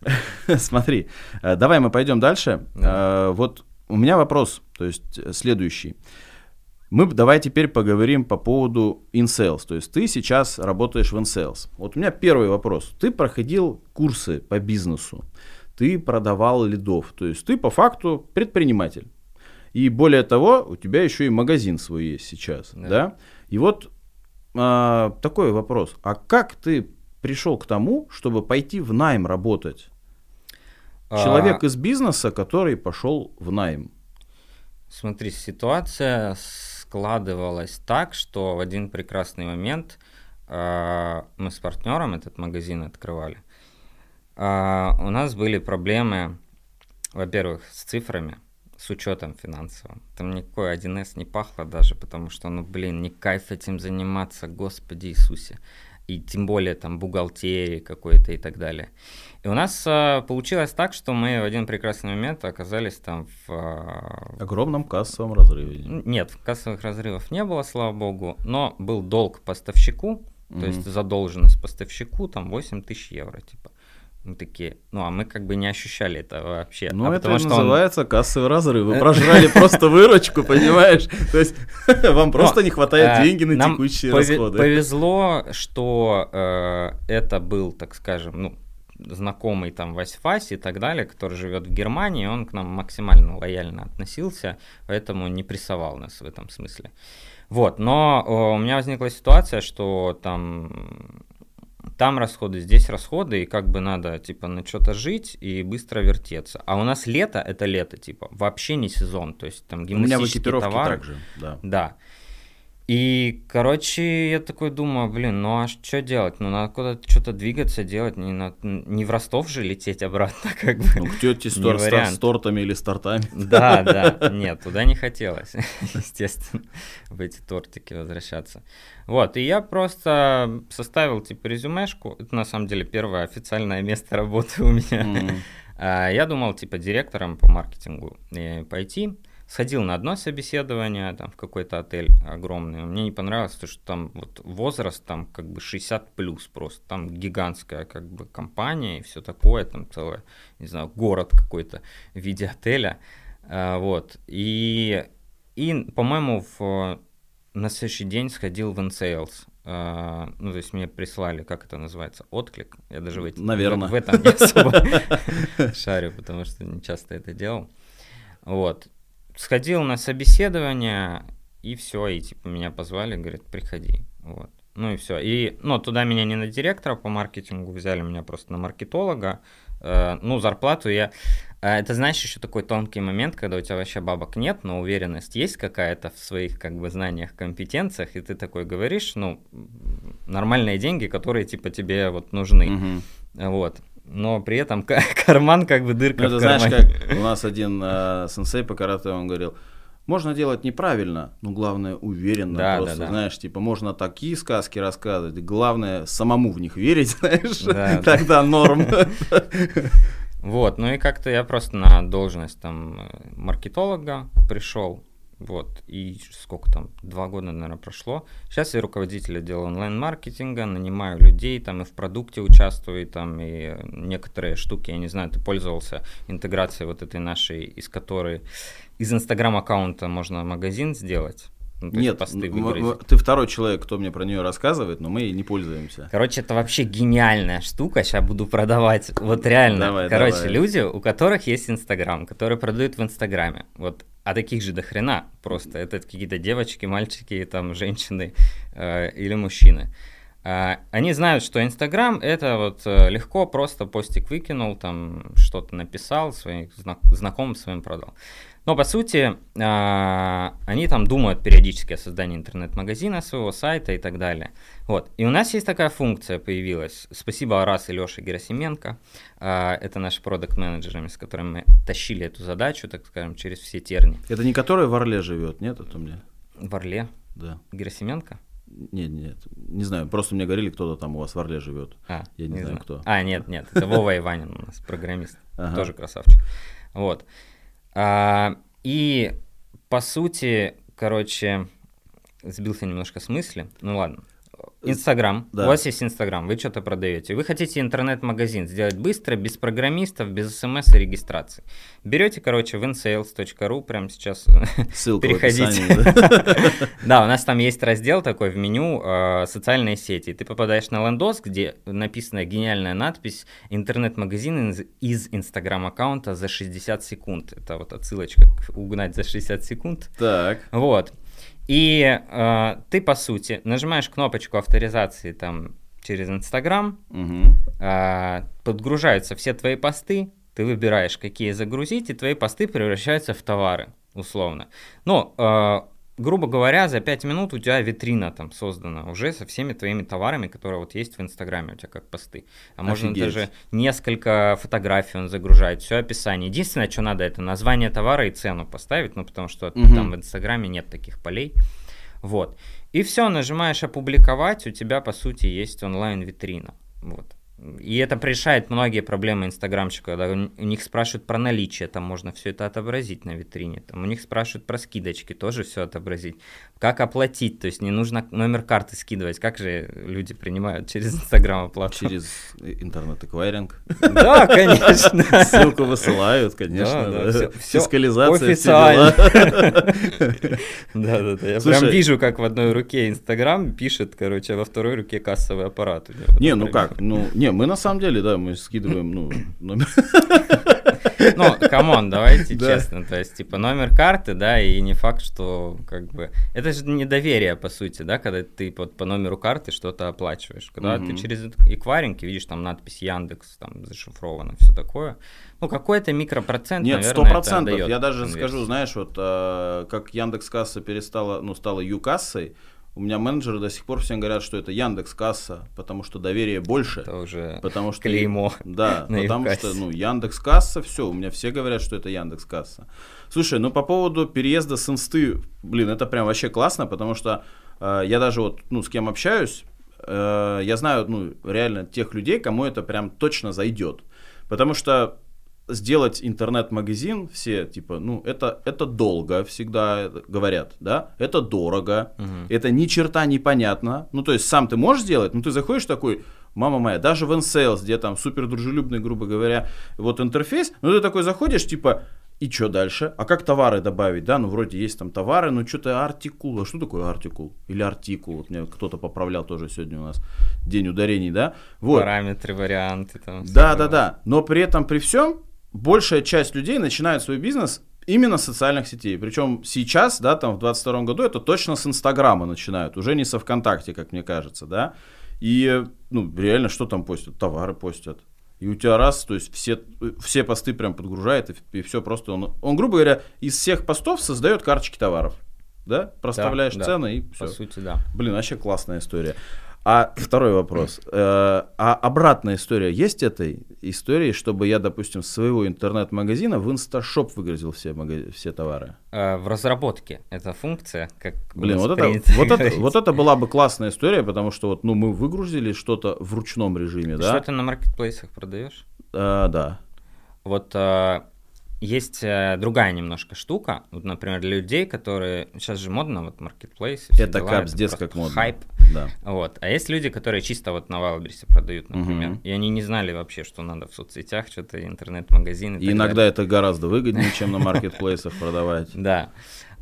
Смотри, э, давай мы пойдем дальше. Э, вот у меня вопрос, то есть э, следующий. Мы давай теперь поговорим по поводу InSales. То есть ты сейчас работаешь в InSales. Вот у меня первый вопрос. Ты проходил курсы по бизнесу, ты продавал лидов. То есть ты по факту предприниматель. И более того, у тебя еще и магазин свой есть сейчас. Да. да? И вот а, такой вопрос. А как ты пришел к тому, чтобы пойти в найм работать? Человек А, из бизнеса, который пошел в найм. Смотри, ситуация складывалась так, что в один прекрасный момент а, мы с партнером этот магазин открывали. А, у нас были проблемы, во-первых, с цифрами, с учетом финансовым. Там никакой 1С не пахло даже, потому что, ну, блин, не кайф этим заниматься, Господи Иисусе. И тем более там бухгалтерии какой-то и так далее. И у нас а, получилось так, что мы в один прекрасный момент оказались там в... а, Огромном кассовом разрыве. Нет, кассовых разрывов не было, слава богу, но был долг поставщику, то Мгм. есть задолженность поставщику, там 8 тысяч евро, типа. Мы такие, ну а мы как бы не ощущали это вообще. Ну, а это потому что он- называется кассовый разрыв. Вы прожрали просто выручку, понимаешь? То есть вам просто не хватает э, деньги на текущие расходы. Повезло, что э, это был, так скажем, ну, знакомый там Вась-Фась и так далее, который живет в Германии, он к нам максимально лояльно относился, поэтому не прессовал нас в этом смысле. Вот, но э, у меня возникла ситуация, что там там расходы, здесь расходы, и как бы надо, типа, на что-то жить и быстро вертеться. А у нас лето, это лето, типа, вообще не сезон, то есть там У меня в гимнастические экипировке товары. так же, да. Да. И, короче, я такой думаю, блин, ну а что делать? Ну, надо куда-то что-то двигаться, делать, не, на- не в Ростов же лететь обратно, как бы. Ну, к тете с, тор- с тортами или с тортами. Да, да, нет, туда не хотелось, естественно, в эти тортики возвращаться. Вот, и я просто составил, типа, резюмешку, это на самом деле первое официальное место работы у меня. А, Я думал, типа, директором по маркетингу э, пойти. Сходил на одно собеседование, там, в какой-то отель огромный. Мне не понравилось, то, что там вот возраст, там, как бы 60 плюс просто. Там гигантская, как бы, компания и все такое, там целый, не знаю, город какой-то в виде отеля. А, Вот. И, и по-моему, в, на следующий день сходил в InSales. А, Ну, то есть мне прислали, как это называется, отклик. Я даже в, эти- Наверно. в, в этом не особо шарю, потому что не часто это делал. Вот. Сходил на собеседование, и все, и типа меня позвали, говорят, приходи. Вот. Ну и все. И, ну, туда меня не на директора по маркетингу взяли, меня просто на маркетолога. Э, ну, зарплату я... э, это, знаешь, еще такой тонкий момент, когда у тебя вообще бабок нет, но уверенность есть какая-то в своих, как бы, знаниях, компетенциях, и ты такой говоришь, ну, нормальные деньги, которые, типа, тебе вот нужны. Мгм. Вот. Но при этом ка- карман как бы дырка Ну, в это знаешь, кармане. как у нас один э, сенсей по карате, он говорил, можно делать неправильно, но главное уверенно. Да, просто, да, да. знаешь, типа, можно такие сказки рассказывать, главное самому в них верить, знаешь, Да, да. тогда норм. Вот, ну и как-то я просто на должность там маркетолога пришел, вот, и сколько там, два года, наверное, прошло. Сейчас я руководитель отдела онлайн-маркетинга, нанимаю людей, там и в продукте участвую, и там и некоторые штуки, я не знаю, ты пользовался интеграцией вот этой нашей, из которой из инстаграм-аккаунта можно магазин сделать. Ну, Нет, посты выгрузить. ты второй человек, кто мне про нее рассказывает, но мы ей не пользуемся. Короче, это вообще гениальная штука. Сейчас буду продавать. Вот реально. Давай, Короче, давай. люди, у которых есть Инстаграм, которые продают в Инстаграме. Вот, а таких же до хрена просто. Это какие-то девочки, мальчики, там, женщины э, или мужчины. А, они знают, что Инстаграм это вот э, легко, просто постик выкинул, там что-то написал, своим зна- знакомым своим продал. Но по сути, а, они там думают периодически о создании интернет-магазина своего сайта и так далее. Вот. И у нас есть такая функция появилась. Спасибо Арас и Леше Герасименко. А, это наши продукт менеджерами с которыми мы тащили эту задачу, так скажем, через все терни. Это не который в Орле живет, нет? Это мне, В Орле да. Герасименко? Нет, нет, не знаю, просто мне говорили, кто-то там у вас в Орле живет. А, Я не знаю, кто. А, нет, нет, это Вова Иванин у нас, программист. Тоже красавчик. Вот. А, и по сути, короче, сбился немножко с мысли. Ну ладно. Инстаграм. Да. У вас есть Инстаграм, вы что-то продаете. Вы хотите интернет-магазин сделать быстро, без программистов, без смс и регистрации. Берете, короче, в insales.ru, прямо сейчас Ссылка Переходите. да. У нас там есть раздел такой в меню э, «Социальные сети». Ты попадаешь на лендос, где написана гениальная надпись «Интернет-магазин из- из Инстаграм-аккаунта за 60 секунд». Это вот отсылочка к «Угнать за 60 секунд». Так. Вот. И э, ты, по сути, нажимаешь кнопочку авторизации там через Инстаграм, Мгм. э, подгружаются все твои посты, ты выбираешь, какие загрузить, и твои посты превращаются в товары, условно. Ну, э, грубо говоря, за 5 минут у тебя витрина там создана уже со всеми твоими товарами, которые вот есть в Инстаграме у тебя как посты. А можно Офигеть. даже несколько фотографий он загружает, все описание. Единственное, что надо, это название товара и цену поставить, ну, потому что Мгм. там в Инстаграме нет таких полей. Вот. И все, нажимаешь опубликовать, у тебя, по сути, есть онлайн-витрина. Вот. И это решает многие проблемы инстаграмщика, когда у них спрашивают про наличие, там можно все это отобразить на витрине, там у них спрашивают про скидочки, тоже все отобразить. Как оплатить, то есть не нужно номер карты скидывать, как же люди принимают через инстаграм оплату? Через интернет-эквайринг. Да, конечно. Ссылку высылают, конечно. Фискализация, официально. Да, да, да. Я прям вижу, как в одной руке Инстаграм пишет, короче, а во второй руке кассовый аппарат. Не, ну как, ну, не, мы на самом деле, да, мы скидываем, ну, номер. Ну, come on, давайте Да. честно. То есть, типа, номер карты, да, и не факт, что, как бы... Это же недоверие, по сути, да, когда ты вот по номеру карты что-то оплачиваешь. Когда Мгм. ты через эквайринг видишь там надпись Яндекс, там зашифровано, все такое. Ну, какой-то микропроцент, Нет, сто процентов. Я даже конверсию. скажу, знаешь, вот э, как Яндекс Касса перестала, ну, стала Ю-кассой, у меня менеджеры до сих пор всем говорят, что это Яндекс Касса, потому что доверие больше. Это уже Потому что клеймо. Да, на потому что, ну, Яндекс Касса, все, у меня все говорят, что это Яндекс Касса. Слушай, ну по поводу переезда с инсты, блин, это прям вообще классно, потому что э, я даже вот, ну, с кем общаюсь, э, я знаю, ну, реально тех людей, кому это прям точно зайдет. Потому что сделать интернет-магазин, все типа, ну, это, это долго, всегда говорят, да, это дорого, Мгм. это ни черта непонятно. Ну, то есть сам ты можешь сделать, но ты заходишь такой, мама моя, даже в InSales, где там супер дружелюбный, грубо говоря, вот интерфейс, ну, ты такой заходишь, типа, и что дальше? А как товары добавить, да? Ну, вроде есть там товары, но что-то артикул. А что такое артикул? Или артикул? Вот меня кто-то поправлял тоже сегодня у нас день ударений, да? Вот. Параметры, варианты там. Да, да, было. да. Но при этом, при всем, большая часть людей начинает свой бизнес именно с социальных сетей. Причем сейчас, да, там в 22 году это точно с Инстаграма начинают, уже не со ВКонтакте, как мне кажется, да. И, ну, реально, что там постят? Товары постят. И у тебя раз, то есть все, все посты прям подгружает, и, все просто он, он, грубо говоря, из всех постов создает карточки товаров. Да? Проставляешь да. цены и По все. сути, да. Блин, вообще классная история. А второй вопрос. Э, а обратная история есть этой истории, чтобы я, допустим, с своего интернет-магазина в инсташоп выгрузил все, мага- все товары? Э, В разработке эта функция, как у Блин, вот это, вот, это, вот это была бы классная история, потому что вот, ну, мы выгрузили что-то в ручном режиме, да? Что ты на маркетплейсах продаешь? Э, да. Вот есть э, другая немножко штука, вот, например, для людей, которые сейчас же модно вот маркетплейсы. все Это дела, капздец просто как модно. Хайп. Да. Вот. А есть люди, которые чисто вот на Валберсе продают, например, Мгм. и они не знали вообще, что надо в соцсетях, что-то интернет-магазин. И иногда это гораздо выгоднее, чем на маркетплейсах продавать. Да.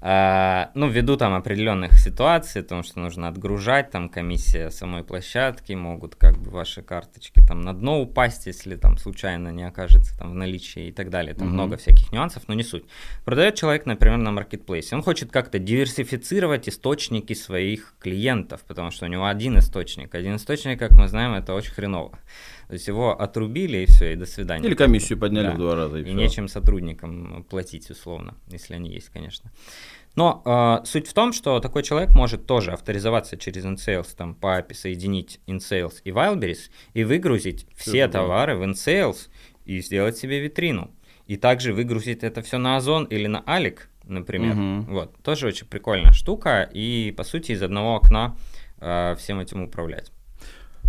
А, ну, ввиду там определенных ситуаций, потому что нужно отгружать, там комиссия самой площадки, могут как бы ваши карточки там на дно упасть, если там случайно не окажется там в наличии и так далее. Там Мгм. много всяких нюансов, но не суть. Продает человек, например, на маркетплейсе. Он хочет как-то диверсифицировать источники своих клиентов, потому что у него один источник. Один источник, как мы знаем, это очень хреново. То есть его отрубили и все, и до свидания. Или комиссию подняли Да. в два раза. И, И нечем сотрудникам платить, условно, если они есть, конечно. Но э, суть в том, что такой человек может тоже авторизоваться через InSales, там по API соединить InSales и Wildberries и выгрузить все да. товары в InSales и сделать себе витрину. И также выгрузить это все на Озон или на Алик, например. Мгм. Вот, тоже очень прикольная штука. И, по сути, из одного окна э, всем этим управлять.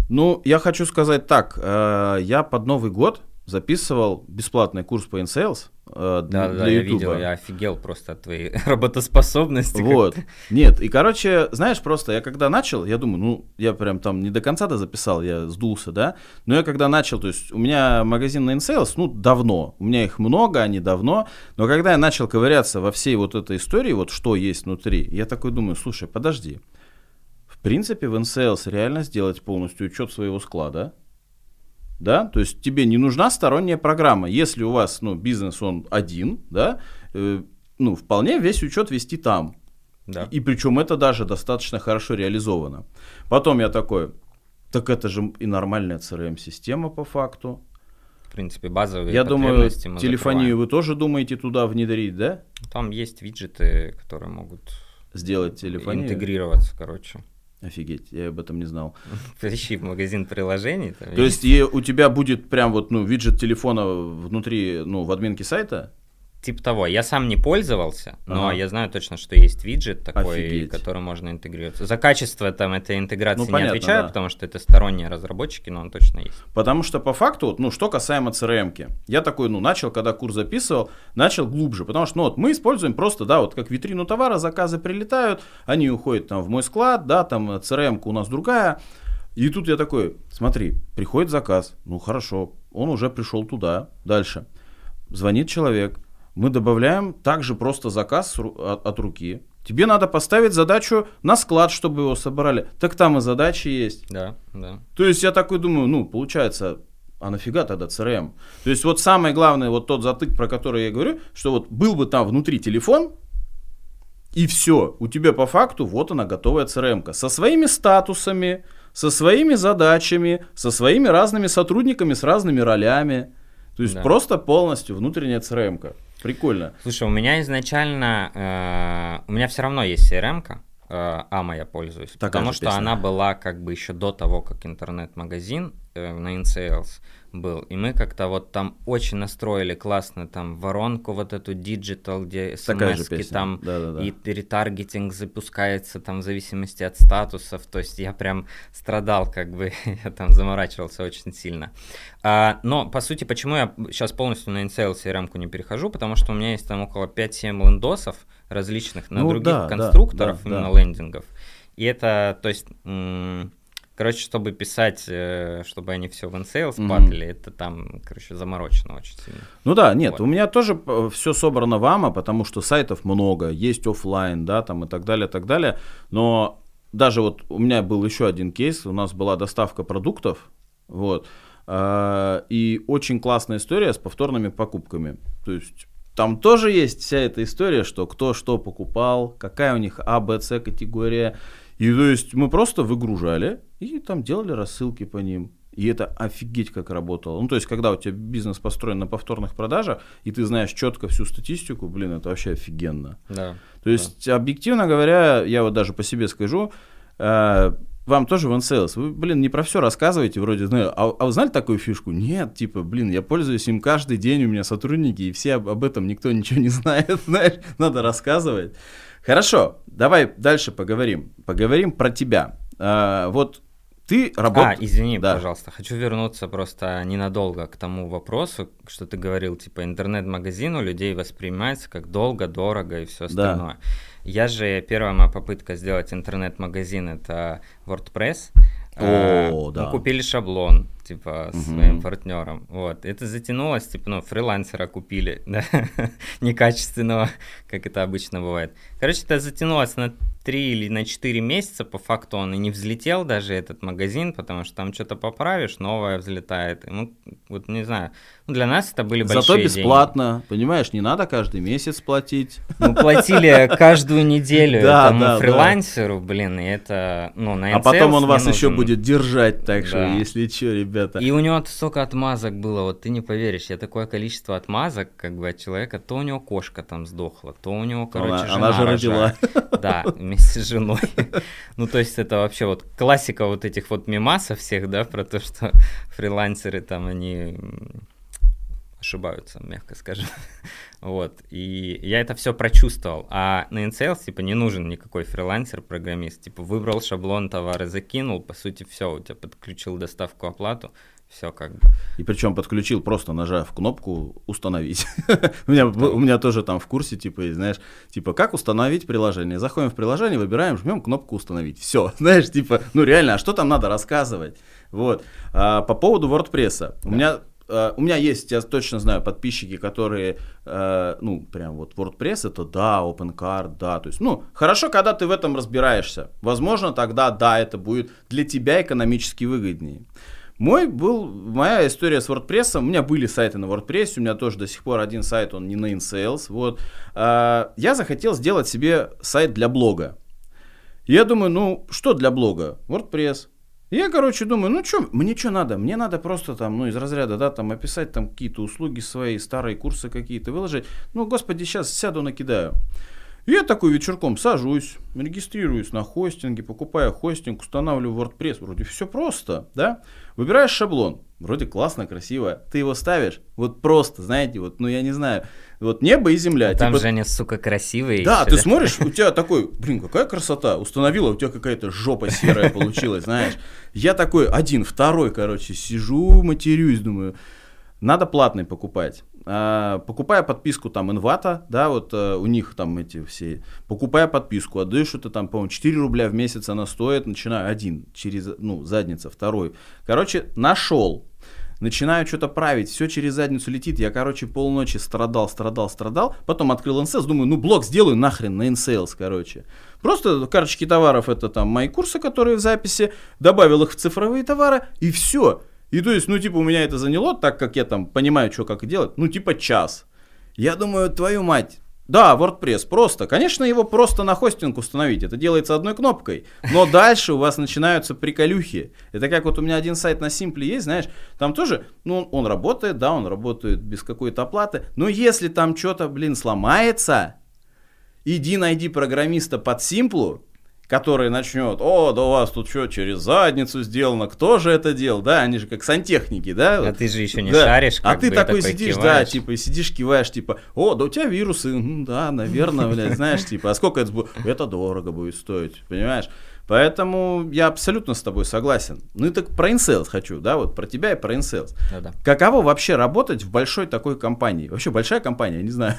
Ну, я хочу сказать так. э, я под Новый год записывал бесплатный курс по InSales э, Да, для да, я Ютуба. видел, я офигел просто от твоей работоспособности. Вот. Нет, и, короче, знаешь, просто я когда начал, я думаю, ну, я прям там не до конца-то записал, я сдулся, да, но я когда начал, то есть у меня магазин на InSales, ну, давно, у меня их много, они давно, но когда я начал ковыряться во всей вот этой истории, вот что есть внутри, я такой думаю, слушай, подожди, принципе, в InSales реально сделать полностью учет своего склада, да, то есть тебе не нужна сторонняя программа. Если у вас, ну, бизнес, он один, да, э, ну, вполне весь учет вести там. Да. И, и причем это даже достаточно хорошо реализовано. Потом я такой, так это же и нормальная CRM-система по факту. В принципе, базовые Я думаю, телефонию закрываем. вы тоже думаете туда внедрить, да? Там есть виджеты, которые могут Сделать телефонию? интегрироваться, короче. Офигеть, я об этом не знал. Поищи в магазин приложений. там То есть и у тебя будет прям вот, ну, виджет телефона внутри, ну, в админке сайта? Типа того. Я сам не пользовался, но Ага. я знаю точно, что есть виджет такой, Офигеть. который можно интегрироваться. За качество там этой интеграции Ну, не понятно, отвечаю, да. потому что это сторонние разработчики, но он точно есть. Потому что по факту, вот, ну, что касаемо CRM-ки, я такой, ну, начал, когда курс записывал, начал глубже, потому что, ну, вот мы используем просто, да, вот как витрину товара, заказы прилетают, они уходят там в мой склад, да, там CRM-ка у нас другая, и тут я такой, смотри, приходит заказ, ну, хорошо, он уже пришел туда, дальше, звонит человек, мы добавляем также просто заказ от, от руки, тебе надо поставить задачу на склад, чтобы его собрали, так там и задачи есть, Да, да. то есть я такой думаю, ну, получается, а нафига тогда CRM? То есть вот самое главное, вот тот затык, про который я говорю, что вот был бы там внутри телефон, и все, у тебя по факту вот она готовая CRM-ка со своими статусами, со своими задачами, со своими разными сотрудниками, с разными ролями. То есть Да. просто полностью внутренняя CRM-ка. Прикольно. Слушай, у меня изначально, э, у меня все равно есть CRM-ка, э, Ама я пользуюсь, Такая потому что песня. она была как бы еще до того, как интернет-магазин э, на InSales был, и мы как-то вот там очень настроили классно там воронку вот эту digital, где смс там Да-да-да. и ретаргетинг запускается там в зависимости от статусов, то есть я прям страдал, как бы, я там заморачивался очень сильно. А, но, по сути, почему я сейчас полностью на InSales CRM-ку не перехожу, потому что у меня есть там около 5-7 лендосов различных на Ну других да, да, конструкторов, да, именно да. лендингов. И это, то есть, м, короче, чтобы писать, э, чтобы они все в InSales падали, это там, короче, заморочено очень сильно. Ну да, нет, Вот. у меня тоже все собрано в AMO, потому что сайтов много, есть оффлайн, да, там и так далее, так далее. Но даже вот у меня был еще один кейс, у нас была доставка продуктов, вот, а, и очень классная история с повторными покупками. То есть там тоже есть вся эта история, что кто что покупал, какая у них А, Б, С категория. И то есть мы просто выгружали и там делали рассылки по ним. И это офигеть как работало. Ну, то есть, когда у тебя бизнес построен на повторных продажах, и ты знаешь четко всю статистику, блин, это вообще офигенно. Да. То есть, объективно говоря, я вот даже по себе скажу, э, вам тоже в InSales, вы, блин, не про все рассказываете, вроде, знаю, а, а вы знали такую фишку? Нет, типа, блин, я пользуюсь им каждый день, у меня сотрудники, и все об, об этом никто ничего не знает, знаешь, надо рассказывать. Хорошо, давай дальше поговорим. Поговорим про тебя. А, вот ты А, работаешь... извини, Да. пожалуйста, хочу вернуться просто ненадолго к тому вопросу, что ты говорил, типа интернет-магазин у людей воспринимается как долго, дорого и все Да. остальное. Я же, первая моя попытка сделать интернет-магазин, это WordPress. А, О, да. Мы купили шаблон, типа, с Мгм. своим партнером. Вот. Это затянулось, типа, ну, фрилансера купили, да, некачественного, как это обычно бывает. Короче, это затянулось на 3 или на 4 месяца, по факту он и не взлетел даже этот магазин, потому что там что-то поправишь, новое взлетает. И мы, вот не знаю, ну, для нас это были большие Зато деньги. бесплатно, понимаешь, не надо каждый месяц платить. Мы платили каждую неделю Да, этому да, да. фрилансеру, блин, и это, ну, на А потом он вас еще будет держать, так что, Да. если что, ребята. И у него столько отмазок было, вот ты не поверишь, я такое количество отмазок, как бы от человека, то у него кошка там сдохла, то у него, короче, Она- жена она же родила. Да, вместе с женой. Ну, то есть это вообще вот классика вот этих вот мемасов всех, да, про то, что фрилансеры там, они ошибаются, мягко скажем. Вот. И я это все прочувствовал. А на InSales, типа, не нужен никакой фрилансер, программист. Типа, выбрал шаблон товара, закинул, по сути, все, у тебя подключил доставку, оплату, все как бы. И причем подключил, просто нажав кнопку «Установить». у, меня, у меня тоже там в курсе, типа, знаешь, типа, как установить приложение. Заходим в приложение, выбираем, жмем кнопку «Установить». Все, знаешь, типа, ну реально, а что там надо рассказывать? Вот. А, по поводу WordPress. У меня э, у меня есть, я точно знаю, подписчики, которые, э, ну, прям вот WordPress это да, OpenCard, да, то есть, ну, хорошо, когда ты в этом разбираешься. Возможно, тогда, да, это будет для тебя экономически выгоднее. Мой был, моя история с WordPress, у меня были сайты на WordPress, у меня тоже до сих пор один сайт, он не на InSales, вот. А, я захотел сделать себе сайт для блога. Я думаю, ну, что для блога? WordPress. Я, короче, думаю, ну что, мне что надо? Мне надо просто там, ну, из разряда, да, там, описать там какие-то услуги свои, старые курсы какие-то выложить. Ну, господи, сейчас сяду, накидаю. Я такой вечерком сажусь, регистрируюсь на хостинге, покупаю хостинг, устанавливаю WordPress. Вроде все просто, да? Выбираешь шаблон. Вроде классно, красиво. Ты его ставишь, вот просто, знаете, вот, ну я не знаю, вот небо и земля. Там типа... Женя, сука, красивый. Да, еще, ты да? смотришь, у тебя такой, блин, какая красота. Установила, у тебя какая-то жопа серая получилась, знаешь. Я такой один, второй, короче, сижу, матерюсь, думаю, надо платный покупать. А, покупая подписку там Инвата, да, вот а, у них там эти все, покупая подписку, отдаешь это там, по-моему, 4 рубля в месяц она стоит, начинаю один, через, ну, задница, второй. Короче, нашел, начинаю что-то править, все через задницу летит, я, короче, полночи страдал, страдал, страдал, потом открыл NSales, думаю, ну, блок сделаю нахрен на NSales, короче. Просто карточки товаров, это там мои курсы, которые в записи, добавил их в цифровые товары, и все. И то есть, ну, типа, у меня это заняло, так как я там понимаю, что как делать, ну, типа, час. Я думаю, твою мать, да, WordPress просто. Конечно, его просто на хостинг установить. Это делается одной кнопкой. Но дальше у вас начинаются приколюхи. Это как вот у меня один сайт на Simple есть, знаешь, там тоже, ну, он работает, да, он работает без какой-то оплаты. Но если там что-то, блин, сломается, иди найди программиста под Simple, который начнет, о, да у вас тут что, через задницу сделано, кто же это делал, да, они же как сантехники, да. А ты же еще не да. шаришь, А ты такой, такой сидишь, киваешь. да, типа, сидишь, киваешь, типа, о, да у тебя вирусы, ну, да, наверное, блядь, знаешь, типа, а сколько это будет? Это дорого будет стоить, понимаешь? Поэтому я абсолютно с тобой согласен. Ну и так про InSales хочу, да, вот про тебя и про InSales. Да-да. Каково вообще работать в большой такой компании? Вообще большая компания, я не знаю.